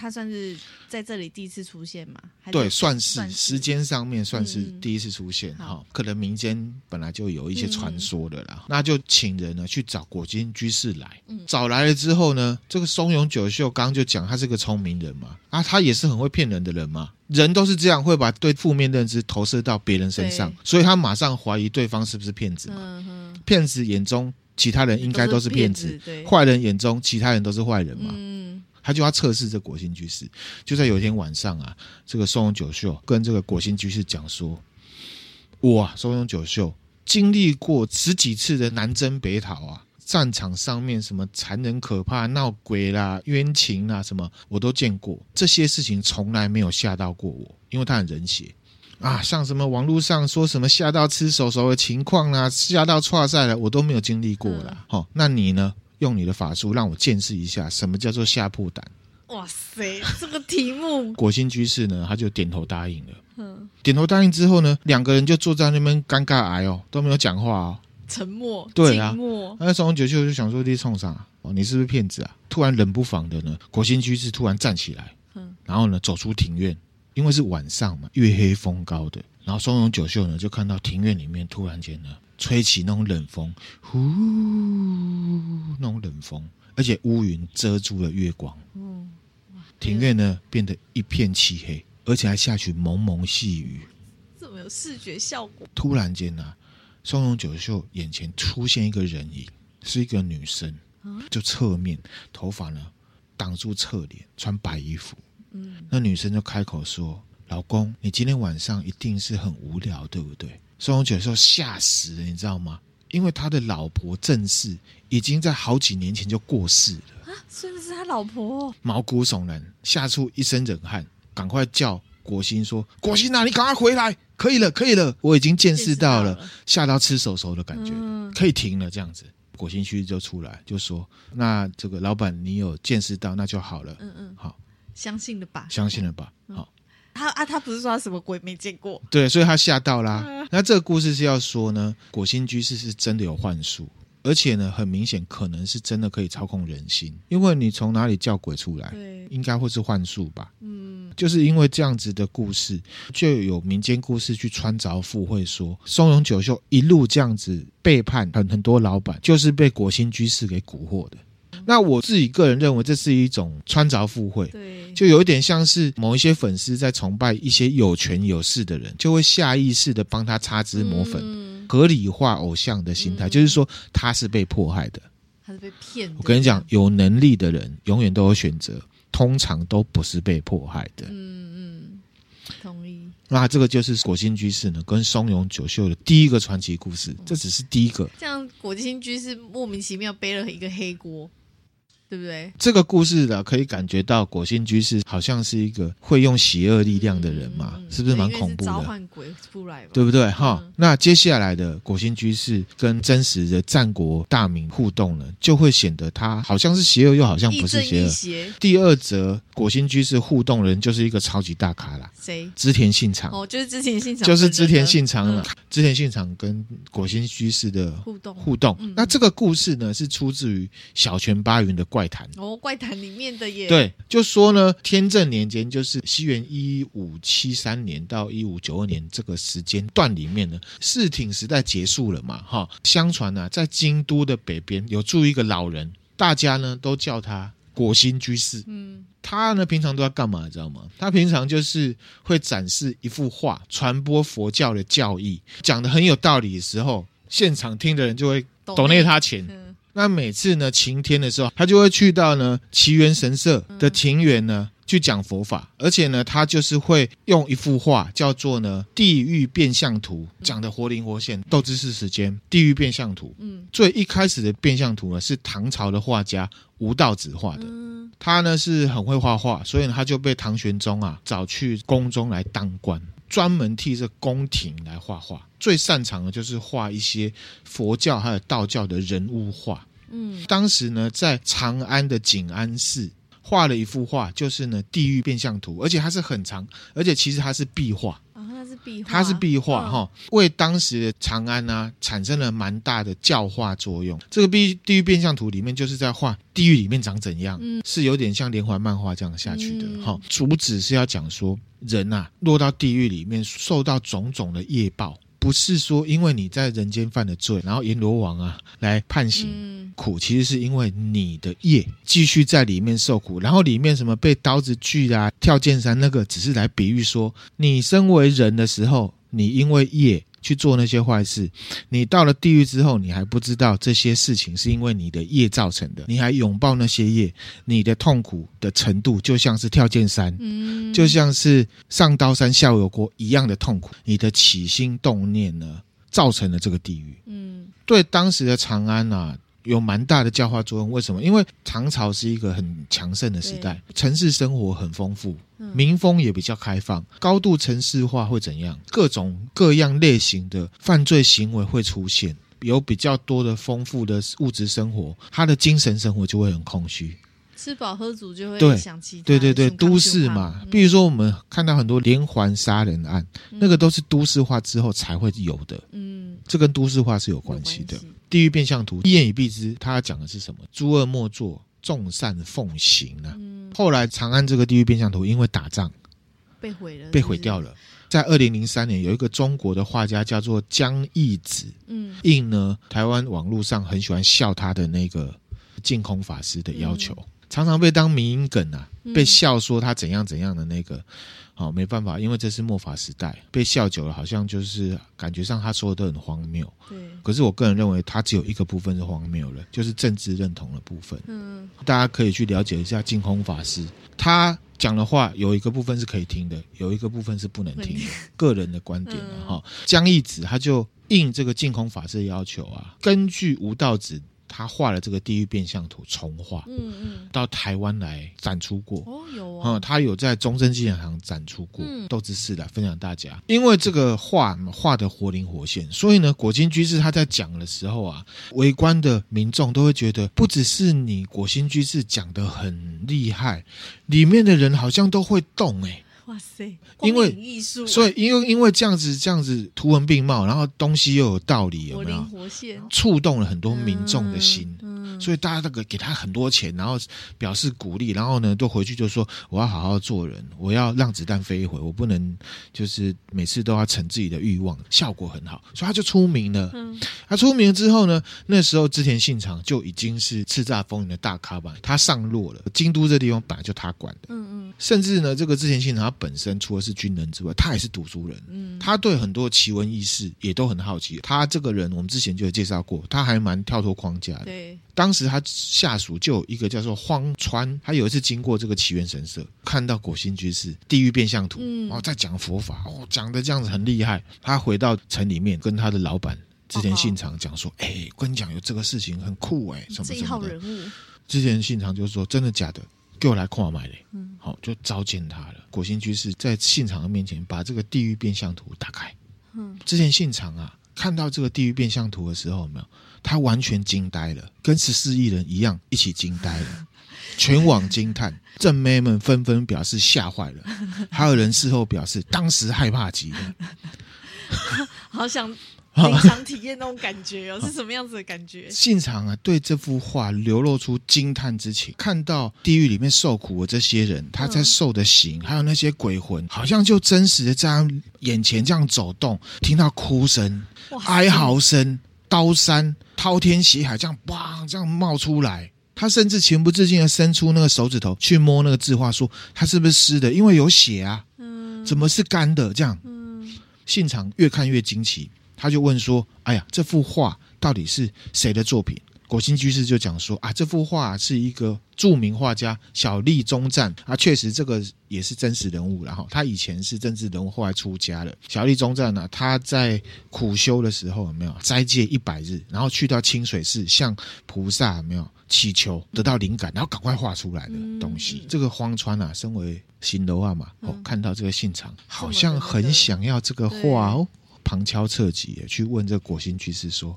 他算是在这里第一次出现嘛？对，算是，时间上面算是第一次出现哈。嗯、可能民间本来就有一些传说的啦，嗯、那就请人呢去找果金居士来。嗯、找来了之后呢，这个松永久秀刚刚就讲他是个聪明人嘛，啊，他也是很会骗人的人嘛。人都是这样，会把对负面认知投射到别人身上，所以他马上怀疑对方是不是骗子嘛。嗯、骗子眼中其他人应该都是骗子，坏人眼中其他人都是坏人嘛。嗯他就要测试这果心居士，就在有一天晚上啊，这个松永久秀跟这个果心居士讲说：“我啊，松永久秀经历过十几次的南征北讨啊，战场上面什么残忍可怕、闹鬼啦、冤情啦，什么我都见过，这些事情从来没有吓到过我，因为他很冷血啊。像什么网络上说什么吓到吃手手的情况啊，吓到挫赛了，我都没有经历过啦。好、嗯哦，那你呢？”用你的法术让我见识一下什么叫做吓破胆。哇塞，这个题目，*laughs* 果心居士呢，他就点头答应了。嗯，点头答应之后呢，两个人就坐在那边尴尬癌哦，都没有讲话哦。沉默，对啊，默。那松永久秀就想说：“你冲啥？哦，你是不是骗子啊？”突然冷不防的呢，国兴居士突然站起来，嗯，然后呢，走出庭院，因为是晚上嘛，月黑风高的，然后松永九秀呢就看到庭院里面突然间呢吹起那种冷风，呼，那种冷风，而且乌云遮住了月光，嗯，庭院呢变得一片漆黑，而且还下起蒙蒙细雨，这么有视觉效果。突然间呢、啊。松永久秀眼前出现一个人影，是一个女生，就侧面头发呢挡住侧脸，穿白衣服。嗯，那女生就开口说：“老公，你今天晚上一定是很无聊，对不对？”松永久秀吓死了，你知道吗？因为他的老婆正氏已经在好几年前就过世了啊，是不是他老婆？毛骨悚然，吓出一身冷汗，赶快叫国兴说：“国兴啊，你赶快回来！”可以了，可以了，我已经见识到了吓到吃手手的感觉，嗯、可以停了。这样子，国兴居士就出来就说：“那这个老板，你有见识到，那就好了。”嗯嗯，好，相信了吧？相信了吧？嗯、好，他啊，他不是说他什么鬼没见过？对，所以他吓到啦。嗯、那这个故事是要说呢，果心居士是真的有幻术。而且呢，很明显可能是真的可以操控人心，因为你从哪里叫鬼出来？对，应该会是幻术吧？嗯，就是因为这样子的故事，就有民间故事去穿凿附会说，松永久秀一路这样子背叛很很多老板，就是被果心居士给蛊惑的。嗯、那我自己个人认为，这是一种穿凿附会，对，就有一点像是某一些粉丝在崇拜一些有权有势的人，就会下意识的帮他擦脂抹粉。嗯合理化偶像的心态，嗯、就是说他是被迫害的，他是被骗的。我跟你讲，有能力的人永远都有选择，通常都不是被迫害的。嗯嗯，同意。那这个就是国兴居士呢，跟松永久秀的第一个传奇故事，这只是第一个。这样国兴居士莫名其妙背了一个黑锅。对不对？这个故事呢，可以感觉到果心居士好像是一个会用邪恶力量的人嘛，是不是蛮恐怖的？召唤鬼出来，对不对？哈、嗯，那接下来的果心居士跟真实的战国大名互动呢，就会显得他好像是邪恶，又好像不是邪恶。邪第二则国兴居士互动人就是一个超级大咖啦，谁？织田信长哦，就是织田信长，就是织田信长了。织田信长跟果心居士的互动互动，嗯、那这个故事呢，是出自于小泉八云的怪谈哦，怪谈。里面的耶对，就说呢，天正年间，就是西元一五七三年到一五九二年这个时间段里面呢，室町时代结束了嘛，哈。相传呢、啊，在京都的北边有住一个老人，大家呢都叫他国兴居士。嗯，他呢平常都在干嘛，你知道吗？他平常就是会展示一幅画，传播佛教的教义，讲的很有道理的时候，现场听的人就会抖内他钱。嗯那每次呢，晴天的时候，他就会去到呢奇缘神社的庭园呢去讲佛法，而且呢，他就是会用一幅画叫做呢《地狱变相图》，讲的活灵活现。斗智士时间，《地狱变相图》。嗯，最一开始的变相图呢是唐朝的画家吴道子画的，他呢是很会画画，所以呢他就被唐玄宗啊找去宫中来当官。专门替这宫廷来画画，最擅长的就是画一些佛教还有道教的人物画。嗯，当时呢，在长安的景安寺画了一幅画，就是呢《地狱变相图》，而且它是很长，而且其实它是壁画。它是壁画，它是壁画哈，为当时的长安呢、啊、产生了蛮大的教化作用。这个《地地狱变相图》里面就是在画地狱里面长怎样，嗯、是有点像连环漫画这样下去的哈。嗯、主旨是要讲说人呐、啊、落到地狱里面，受到种种的业报。不是说因为你在人间犯了罪，然后阎罗王啊来判刑苦，其实是因为你的业继续在里面受苦，然后里面什么被刀子锯啊、跳剑山，那个只是来比喻说，你身为人的时候，你因为业。去做那些坏事，你到了地狱之后，你还不知道这些事情是因为你的业造成的，你还拥抱那些业，你的痛苦的程度就像是跳剑山，嗯，就像是上刀山下油锅一样的痛苦。你的起心动念呢，造成了这个地狱。嗯，对当时的长安啊。有蛮大的教化作用，为什么？因为唐朝是一个很强盛的时代，城市生活很丰富，民风也比较开放，高度城市化会怎样？各种各样类型的犯罪行为会出现，有比较多的丰富的物质生活，他的精神生活就会很空虚。吃饱喝足就会想其他，对对对对，都市嘛，比如说我们看到很多连环杀人案，嗯、那个都是都市化之后才会有的。嗯，这跟都市化是有关系的。地狱变相图一言以蔽之，他讲的是什么？诸恶莫作，众善奉行啊。嗯、后来长安这个地狱变相图因为打仗被毁了，被毁掉了。在二零零三年，有一个中国的画家叫做江义子，嗯，应呢台湾网络上很喜欢笑他的那个净空法师的要求，嗯、常常被当迷因梗啊，被笑说他怎样怎样的那个。好，没办法，因为这是末法时代，被笑久了，好像就是感觉上他说的都很荒谬。对，可是我个人认为，他只有一个部分是荒谬的，就是政治认同的部分。嗯，大家可以去了解一下净空法师，他讲的话有一个部分是可以听的，有一个部分是不能听的，个人的观点哈。江义子他就应这个净空法师的要求啊，根据吴道子。他画了这个地狱变相图重画，嗯嗯，到台湾来展出过哦，有啊、嗯，他有在中正纪念堂展出过，嗯，豆知识来分享大家。因为这个画画得活灵活现，所以呢，果心居士他在讲的时候啊，围观的民众都会觉得，不只是你果心居士讲得很厉害，里面的人好像都会动哎、欸。哇塞！因为艺术，所以因为因为这样子这样子图文并茂，然后东西又有道理，有没有？活灵活现，触动了很多民众的心。嗯所以大家那个给他很多钱，然后表示鼓励，然后呢，都回去就说我要好好做人，我要让子弹飞一回，我不能就是每次都要逞自己的欲望，效果很好，所以他就出名了。嗯，他出名了之后呢，那时候织田信长就已经是叱咤风云的大咖吧，他上落了。京都这地方本来就他管的，嗯嗯，甚至呢，这个织田信长他本身除了是军人之外，他也是读书人，嗯，他对很多奇闻异事也都很好奇。他这个人我们之前就有介绍过，他还蛮跳脱框架的，对。当时他下属就有一个叫做荒川，他有一次经过这个奇缘神社，看到果心居士地狱变相图，然后在讲佛法，哦，讲的这样子很厉害。他回到城里面，跟他的老板之前信长讲说：“哎、哦哦欸，跟你讲有这个事情很酷哎、欸，什么什么的。”织田信长就说：“真的假的？给我来看买嘞。”嗯，好，就召见他了。果心居士在信长的面前把这个地狱变相图打开。嗯，织田信长啊，看到这个地狱变相图的时候，有没有？他完全惊呆了，跟十四亿人一样一起惊呆了，全网惊叹，正妹们纷纷表示吓坏了，还有人事后表示当时害怕极了，*laughs* 好想临场体验那种感觉哦，是什么样子的感觉？现场啊，对这幅画流露出惊叹之情，看到地狱里面受苦的这些人，他在受的刑，还有那些鬼魂，好像就真实的在他眼前这样走动，听到哭声、哀嚎声。刀山滔天血海，这样哇，这样冒出来。他甚至情不自禁的伸出那个手指头去摸那个字画，说他是不是湿的？因为有血啊。嗯，怎么是干的？这样，嗯，现场越看越惊奇，他就问说：“哎呀，这幅画到底是谁的作品？”果心居士就讲说啊，这幅画是一个著名画家小栗中赞啊，确实这个也是真实人物。然后他以前是政治人物，后来出家了。小栗中赞呢，他在苦修的时候有没有斋戒一百日，然后去到清水寺向菩萨有没有祈求得到灵感，然后赶快画出来的东西。嗯、这个荒川啊，身为新楼啊嘛，哦，看到这个信长好像很想要这个画哦，旁敲侧击去问这个果心居士说，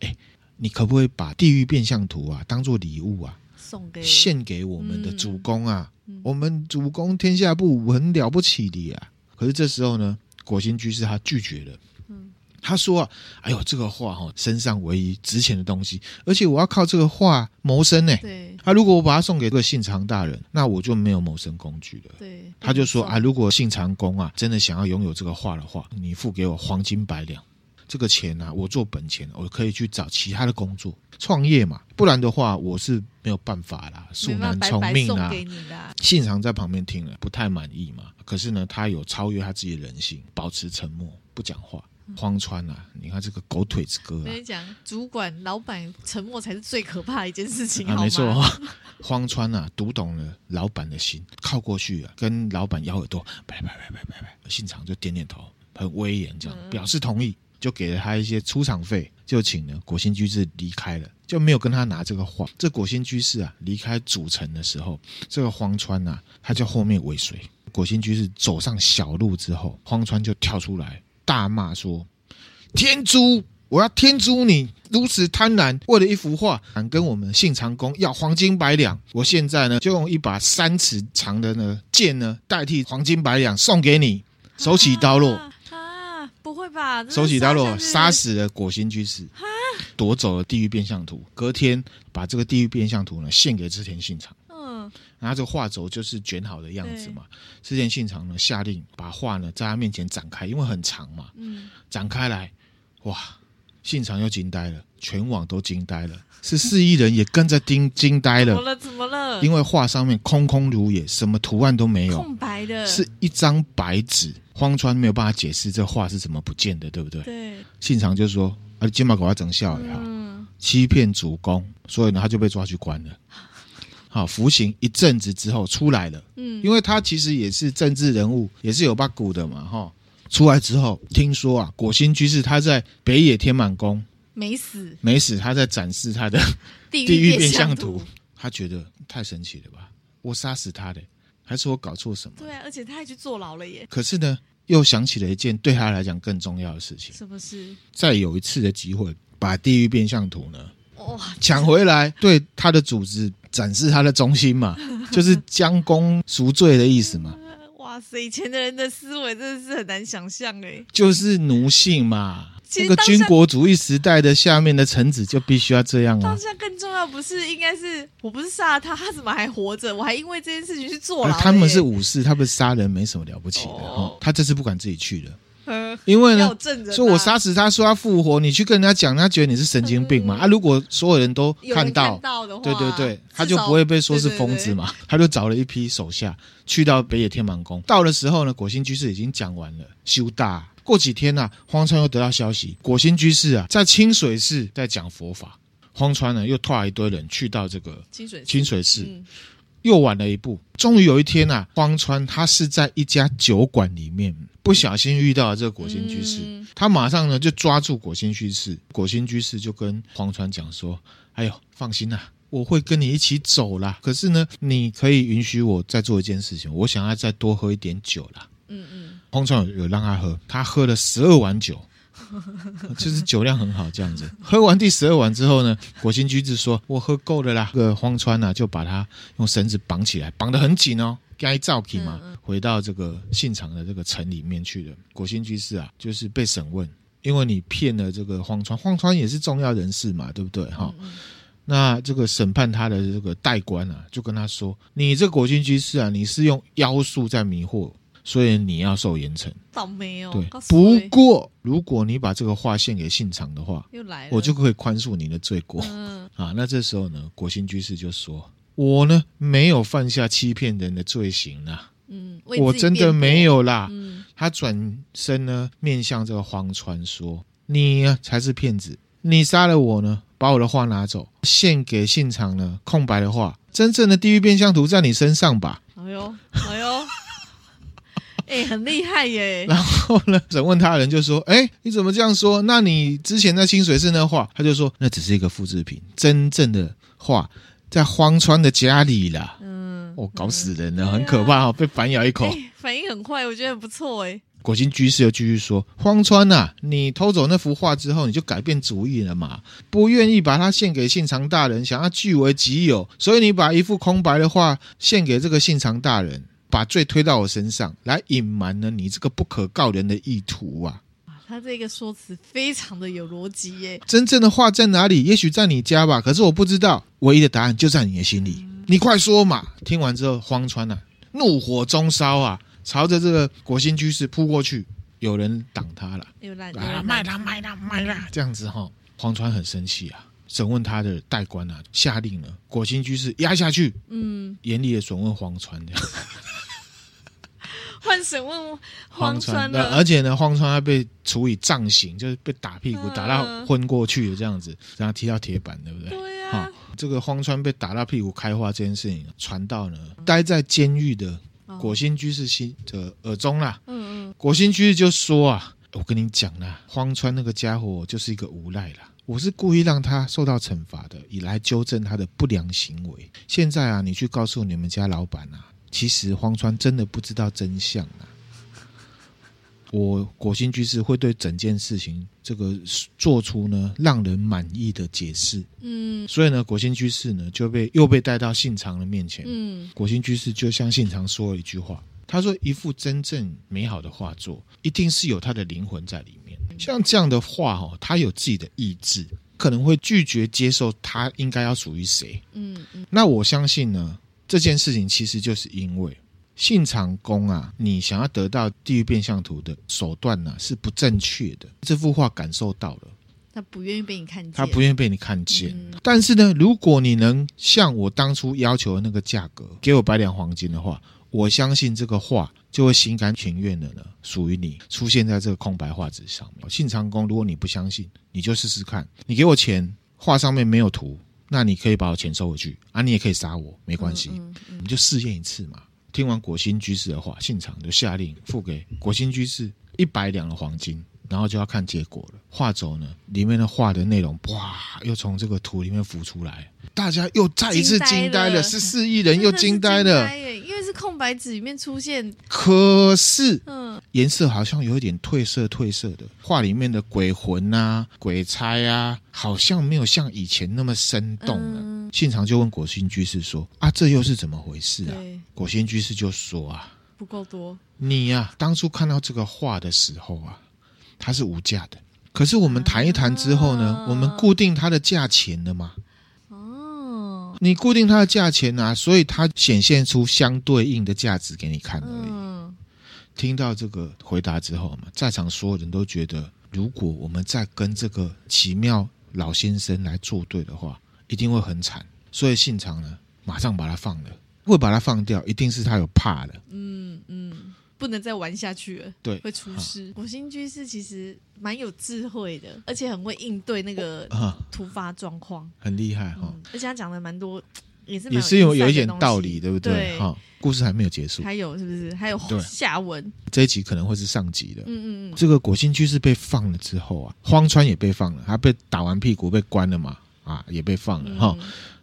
哎。你可不可以把地狱变相图啊当做礼物啊送给献给我们的主公啊？嗯嗯、我们主公天下不武很了不起的呀。可是这时候呢，果心居士他拒绝了。嗯，他说啊：“哎呦，这个画哈，身上唯一值钱的东西，而且我要靠这个画谋生呢。对，啊，如果我把它送给这个信长大人，那我就没有谋生工具了。对，他就说啊，如果信长公啊真的想要拥有这个画的话，你付给我黄金百两。”这个钱呢、啊，我做本钱，我可以去找其他的工作创业嘛，不然的话我是没有办法啦，恕难从命啊。信长在旁边听了不太满意嘛，可是呢，他有超越他自己的人性，保持沉默不讲话。荒川啊，你看这个狗腿子哥啊，跟你讲，主管老板沉默才是最可怕的一件事情，啊，没错。荒川啊，读懂了老板的心，靠过去啊，跟老板咬耳朵，拜拜拜拜拜拜。信长就点点头，很威严，这样、嗯、表示同意。就给了他一些出场费，就请了果心居士离开了，就没有跟他拿这个画。这果心居士啊，离开主城的时候，这个荒川啊，他就后面尾随。果心居士走上小路之后，荒川就跳出来大骂说：“天珠！我要天诛你！如此贪婪，为了一幅画，敢跟我们信长公要黄金百两！我现在呢，就用一把三尺长的呢剑呢，代替黄金百两送给你。手起刀落。”吧？手起刀落，杀死了果心居士，夺走了地狱变相图。隔天把这个地狱变相图呢献给织田信长。嗯，然后这个画轴就是卷好的样子嘛。织田信长呢下令把画呢在他面前展开，因为很长嘛。嗯，展开来，哇，信长又惊呆了，全网都惊呆了，十四亿人也跟着惊惊呆了。*laughs* 怎么了？怎么了？因为画上面空空如也，什么图案都没有，空白的，是一张白纸。荒川没有办法解释这话是怎么不见的，对不对？对。信长就说：“啊，金毛狗要整笑了，嗯、欺骗主公，所以呢，他就被抓去关了。*laughs* 好，服刑一阵子之后出来了。嗯，因为他其实也是政治人物，也是有八股的嘛，哈。出来之后，听说啊，果心居士他在北野天满宫没死，没死，他在展示他的地狱变相图，他觉得太神奇了吧？我杀死他的。”还是我搞错什么？对啊，而且他还去坐牢了耶。可是呢，又想起了一件对他来讲更重要的事情。什么事？再有一次的机会，把地狱变相图呢，哇，抢回来，对他的组织展示他的忠心嘛，*laughs* 就是将功赎罪的意思嘛。哇塞，以前的人的思维真的是很难想象哎。就是奴性嘛。这个军国主义时代的下面的臣子就必须要这样啊！当下更重要不是应该是我不是杀了他，他怎么还活着？我还因为这件事情去坐牢。他们是武士，他不是杀人没什么了不起的。哦，他这次不敢自己去了，因为呢，说我杀死他，说他复活，你去跟人家讲，他觉得你是神经病嘛？啊，如果所有人都看到，对对对，他就不会被说是疯子嘛。他就找了一批手下去到北野天满宫，到的时候呢，果心居士已经讲完了，修大。过几天呐、啊，荒川又得到消息，果心居士啊在清水寺在讲佛法。荒川呢又拖了一堆人去到这个清水清水寺，嗯、又晚了一步。终于有一天呐、啊，荒川他是在一家酒馆里面不小心遇到了这个果心居士，嗯、他马上呢就抓住果心居士。果心居士就跟荒川讲说：“哎呦，放心啦，我会跟你一起走啦。可是呢，你可以允许我再做一件事情，我想要再多喝一点酒啦。”嗯嗯。荒川有有让他喝，他喝了十二碗酒，*laughs* 就是酒量很好这样子。喝完第十二碗之后呢，果心居士说：“我喝够了啦。”这个荒川呢，就把他用绳子绑起来，绑得很紧哦，该造起嘛，回到这个信长的这个城里面去了。果心居士啊，就是被审问，因为你骗了这个荒川，荒川也是重要人士嘛，对不对？哈，那这个审判他的这个代官啊，就跟他说：“你这个果心居士啊，你是用妖术在迷惑。”所以你要受严惩，倒霉哦。对，不过如果你把这个画献给信长的话，又来了，我就可以宽恕你的罪过。嗯啊，那这时候呢，国兴居士就说：“我呢没有犯下欺骗人的罪行啊，嗯，我真的没有啦。”嗯，他转身呢，面向这个荒川说：“你啊才是骗子，你杀了我呢，把我的画拿走，献给信长呢，空白的画，真正的地狱变相图在你身上吧。”哎呦，哎呦。哎、欸，很厉害耶！*laughs* 然后呢，审问他的人就说：“哎、欸，你怎么这样说？那你之前在清水寺那画，他就说那只是一个复制品，真正的画在荒川的家里啦。”嗯，我、哦、搞死人了，嗯、很可怕哦，被反咬一口。欸、反应很快，我觉得很不错哎。果心居士又继续说：“荒川呐、啊，你偷走那幅画之后，你就改变主意了嘛？不愿意把它献给信长大人，想要据为己有，所以你把一幅空白的画献给这个信长大人。”把罪推到我身上来隐瞒了你这个不可告人的意图啊！他这个说辞非常的有逻辑耶。真正的话在哪里？也许在你家吧，可是我不知道。唯一的答案就在你的心里。嗯、你快说嘛！听完之后，荒川啊，怒火中烧啊，朝着这个果心居士扑过去。有人挡他了，有来卖他卖他卖他，这样子哈、哦。荒川很生气啊，审问他的代官啊，下令了果心居士压下去。嗯，严厉的审问荒川这样。*laughs* 换审问荒川了，而且呢，荒川还被处以杖刑，就是被打屁股打到昏过去的这样子，然后踢到铁板，对不对？对呀、啊。这个荒川被打到屁股开花这件事情传到呢，待在监狱的果心居士心的耳中啦。嗯嗯。果心居士就说啊，我跟你讲啦，荒川那个家伙就是一个无赖啦，我是故意让他受到惩罚的，以来纠正他的不良行为。现在啊，你去告诉你们家老板啊。其实荒川真的不知道真相啊！我果心居士会对整件事情这个做出呢让人满意的解释。嗯，所以呢，果心居士呢就被又被带到信长的面前。嗯，果心居士就向信长说了一句话：他说，一幅真正美好的画作，一定是有他的灵魂在里面。像这样的画哦，他有自己的意志，可能会拒绝接受他应该要属于谁。嗯嗯。那我相信呢，这件事情其实就是因为信长公啊，你想要得到地狱变相图的手段呢、啊，是不正确的。这幅画感受到了。他不愿意被你看见，他不愿意被你看见。嗯、但是呢，如果你能像我当初要求的那个价格，给我百两黄金的话，我相信这个画就会心甘情愿的呢，属于你，出现在这个空白画纸上面。信长公，如果你不相信，你就试试看。你给我钱，画上面没有图，那你可以把我钱收回去啊，你也可以杀我，没关系，嗯嗯嗯、你就试验一次嘛。听完果心居士的话，现场就下令付给果心居士一百两的黄金。然后就要看结果了。画轴呢，里面的画的内容，哇，又从这个图里面浮出来，大家又再一次惊呆了。是四亿人又惊呆了，因为是空白纸里面出现。可是，嗯，颜色好像有一点褪色，褪色的。画里面的鬼魂啊、鬼差啊，好像没有像以前那么生动了。嗯、信长就问果心居士说：“啊，这又是怎么回事啊？”果心居士就说：“啊，不够多。你呀、啊，当初看到这个画的时候啊。”它是无价的，可是我们谈一谈之后呢，啊、我们固定它的价钱了嘛？哦，你固定它的价钱啊，所以它显现出相对应的价值给你看而已。嗯、听到这个回答之后嘛，在场所有人都觉得，如果我们再跟这个奇妙老先生来作对的话，一定会很惨。所以信长呢，马上把他放了，会把他放掉，一定是他有怕了。嗯嗯。嗯不能再玩下去了，对，会出事。果心居士其实蛮有智慧的，而且很会应对那个突发状况，很厉害哈。而且他讲的蛮多，也是也是有有一点道理，对不对？哈，故事还没有结束，还有是不是？还有下文？这一集可能会是上集的。嗯嗯嗯。这个果心居士被放了之后啊，荒川也被放了，他被打完屁股被关了嘛，啊，也被放了哈。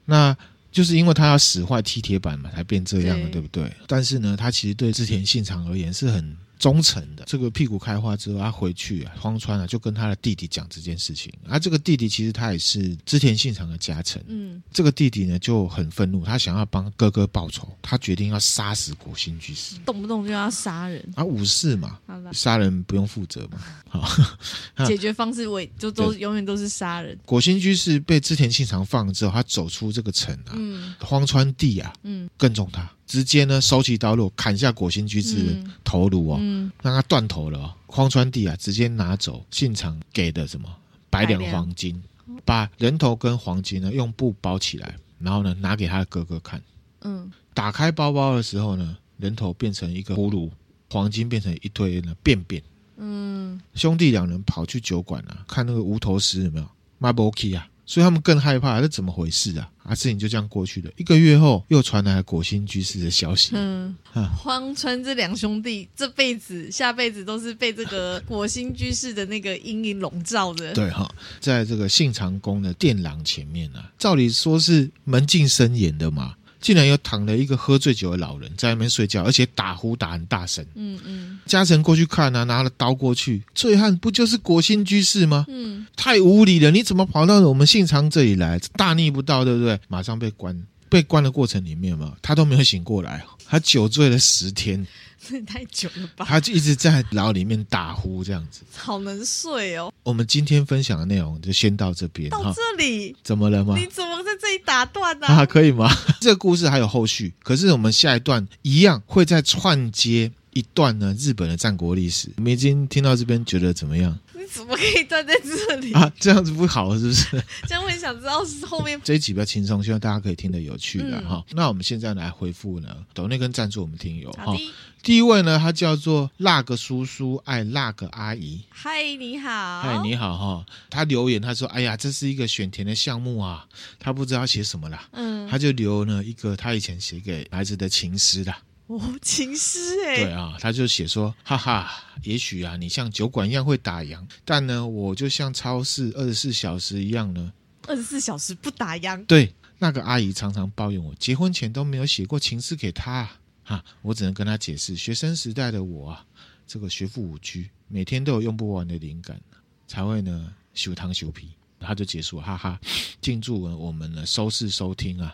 那。就是因为他要使坏踢铁板嘛，才变这样的，对，对不对？但是呢，他其实对织田信长而言是很。忠诚的这个屁股开花之后，他回去啊，荒川啊，就跟他的弟弟讲这件事情。而、啊、这个弟弟其实他也是织田信长的家臣。嗯，这个弟弟呢就很愤怒，他想要帮哥哥报仇，他决定要杀死果心居士，动不动就要杀人啊，武士嘛，杀人不用负责嘛。*laughs* 好，*laughs* 解决方式我就都永远都是杀人。果心居士被织田信长放了之后，他走出这个城啊，嗯、荒川弟啊，嗯，跟踪他。直接呢，收起刀落，砍下果心居士的头颅哦，让他断头了、哦。荒川弟啊，直接拿走现场给的什么百两黄金，把人头跟黄金呢用布包起来，然后呢拿给他的哥哥看。嗯，打开包包的时候呢，人头变成一个葫芦，黄金变成一堆呢便便。嗯，兄弟两人跑去酒馆啊，看那个无头尸有没有，Maboki 啊。所以他们更害怕，这怎么回事啊？啊，事情就这样过去了。一个月后，又传来了果心居士的消息。嗯，荒川这两兄弟这辈子、下辈子都是被这个果心居士的那个阴影笼罩的。对哈，在这个信长宫的殿廊前面啊，照理说是门禁森严的嘛。竟然又躺了一个喝醉酒的老人在那边睡觉，而且打呼打很大声。嗯嗯，嘉诚过去看啊，拿了刀过去，醉汉不就是国兴居士吗？嗯，太无理了！你怎么跑到我们信长这里来？大逆不道，对不对？马上被关，被关的过程里面嘛，他都没有醒过来，他酒醉了十天。*laughs* 太久了吧？他就一直在牢里面打呼，这样子，好能睡哦。我们今天分享的内容就先到这边，到这里怎么了吗？你怎么在这里打断呢？啊，可以吗？*laughs* 这个故事还有后续，可是我们下一段一样会再串接一段呢日本的战国历史。我们已经听到这边，觉得怎么样？怎么可以断在这里啊？这样子不好，是不是？*laughs* 这样我也想知道是后面 *laughs* 这一集比较轻松，希望大家可以听得有趣的哈。嗯、那我们现在来回复呢，抖内跟赞助我们听友哈。第一位呢，他叫做那个叔叔爱那个阿姨。嗨，你好。嗨，你好哈。他留言他说：“哎呀，这是一个选填的项目啊，他不知道写什么啦。”嗯，他就留了一个他以前写给孩子的情诗的。哦，情诗哎，对啊，他就写说，哈哈，也许啊，你像酒馆一样会打烊，但呢，我就像超市二十四小时一样呢，二十四小时不打烊。对，那个阿姨常常抱怨我，结婚前都没有写过情诗给她，哈，我只能跟她解释，学生时代的我啊，这个学富五居，每天都有用不完的灵感，才会呢修汤修皮，他就结束，哈哈，敬祝我们呢收视收听啊。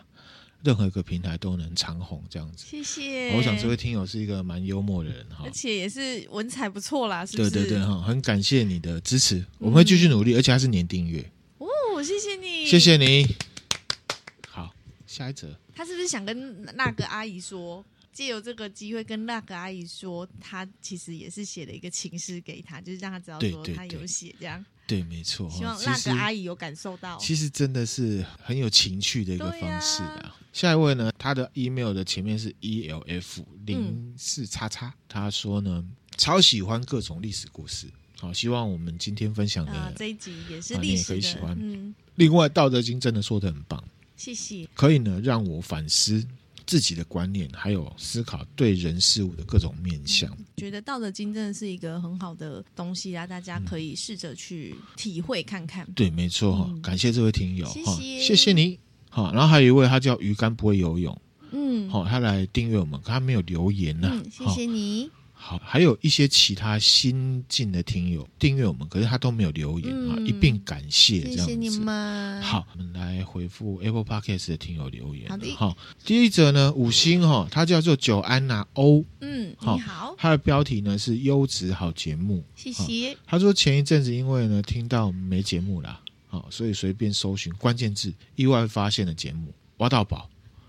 任何一个平台都能长红这样子。谢谢。我想这位听友是一个蛮幽默的人哈，而且也是文采不错啦，是不是？对对对哈，很感谢你的支持，我们会继续努力，而且还是年订阅。哦，谢谢你，谢谢你。好，下一则，他是不是想跟那个阿姨说？借由这个机会跟那个阿姨说，他其实也是写了一个情诗给她，就是让他知道说他有写这样。对，没错。希望那个阿姨有感受到。其实真的是很有情趣的一个方式啊。下一位呢，他的 email 的前面是 elf 零四叉叉，他说呢，超喜欢各种历史故事。好，希望我们今天分享的、呃、这一集也是历史的，你也可以喜欢。嗯。另外，《道德经》真的说的很棒，谢谢。可以呢，让我反思。自己的观念，还有思考对人事物的各种面向，嗯、觉得《道德经》真的是一个很好的东西啊！大家可以试着去体会看看。嗯、对，没错感谢这位听友哈，谢谢，谢谢你。好，然后还有一位，他叫鱼竿不会游泳，嗯，好，他来订阅我们，可他没有留言呢、啊嗯。谢谢你。好，还有一些其他新进的听友订阅我们，可是他都没有留言啊、嗯，一并感谢，这样子。谢谢你们。好，我们来回复 Apple Podcast 的听友留言。好的。好，第一则呢，五星哈，他叫做久安娜欧。嗯，你好。他的标题呢是优质好节目。谢谢。他说前一阵子因为呢听到没节目啦，好，所以随便搜寻关键字，意外发现了节目，挖到宝。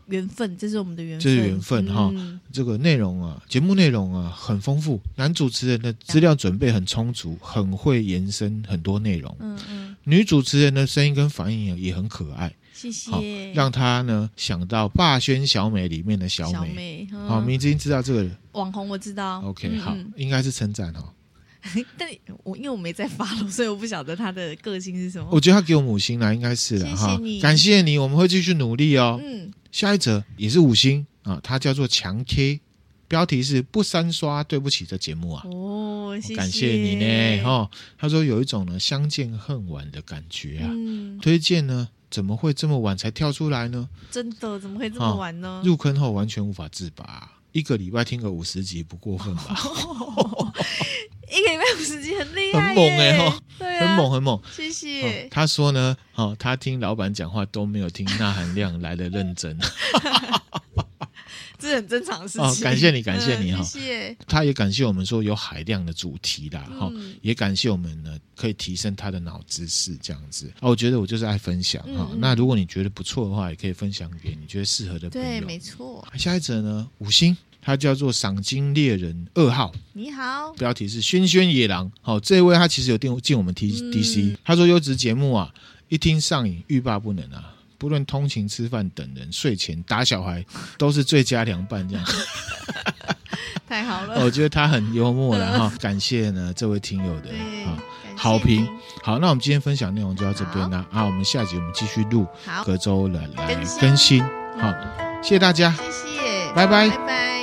缘分，这是我们的缘分。这是缘分哈、嗯，这个内容啊，节目内容啊很丰富，男主持人的资料准备很充足，很会延伸很多内容。嗯嗯，女主持人的声音跟反应也很可爱。谢谢，让他呢想到《霸宣小美》里面的小美。好，明晶知道这个人网红，我知道。OK，好，应该是称赞哈。*laughs* 但我因为我没在发了，所以我不晓得他的个性是什么。我觉得他给我们五星了，应该是了哈。感谢你，我们会继续努力哦。嗯。下一则也是五星啊，它叫做强 K，标题是不三刷对不起这节目啊。哦，谢谢感谢你呢哈。他说有一种呢相见恨晚的感觉啊。嗯。推荐呢，怎么会这么晚才跳出来呢？真的怎么会这么晚呢？入坑后完全无法自拔，一个礼拜听个五十集不过分吧？哦、一个礼拜五十集很厉害，很猛哎、欸、哈。很猛很猛，谢谢、哦。他说呢，哦，他听老板讲话都没有听那含量来的认真，*laughs* 这是很正常的事情。哦，感谢你，感谢你哈、嗯。谢谢。他也感谢我们说有海量的主题啦，哈、嗯，也感谢我们呢，可以提升他的脑知识这样子。哦，我觉得我就是爱分享哈、嗯。那如果你觉得不错的话，也可以分享给你觉得适合的朋友。对，没错。下一则呢，五星。他叫做赏金猎人二号，你好，标题是轩轩野狼。好，这位他其实有订进我们 T D C、嗯。他说优质节目啊，一听上瘾，欲罢不能啊。不论通勤、吃饭、等人、睡前、打小孩，*laughs* 都是最佳良伴。这样，*laughs* 太好了。我觉得他很幽默了 *laughs* 哈。感谢呢这位听友的好评。好，那我们今天分享内容就到这边了啊。我们下集我们继续录，隔周来来更新。好，谢谢大家，谢谢，拜拜。拜拜。